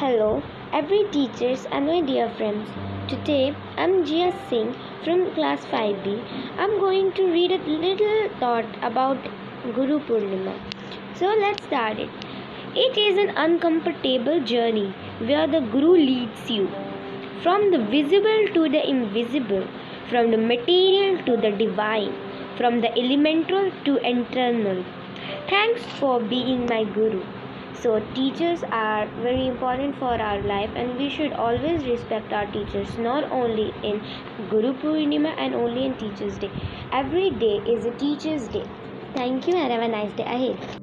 Hello, every teachers and my dear friends. Today I'm Jia Singh from class 5B. I'm going to read a little thought about Guru Purnima. So let's start it. It is an uncomfortable journey where the Guru leads you from the visible to the invisible, from the material to the divine, from the elemental to eternal. Thanks for being my Guru. So, teachers are very important for our life, and we should always respect our teachers, not only in Guru Purnima and only in Teachers' Day. Every day is a Teacher's Day. Thank you, and have a nice day ahead.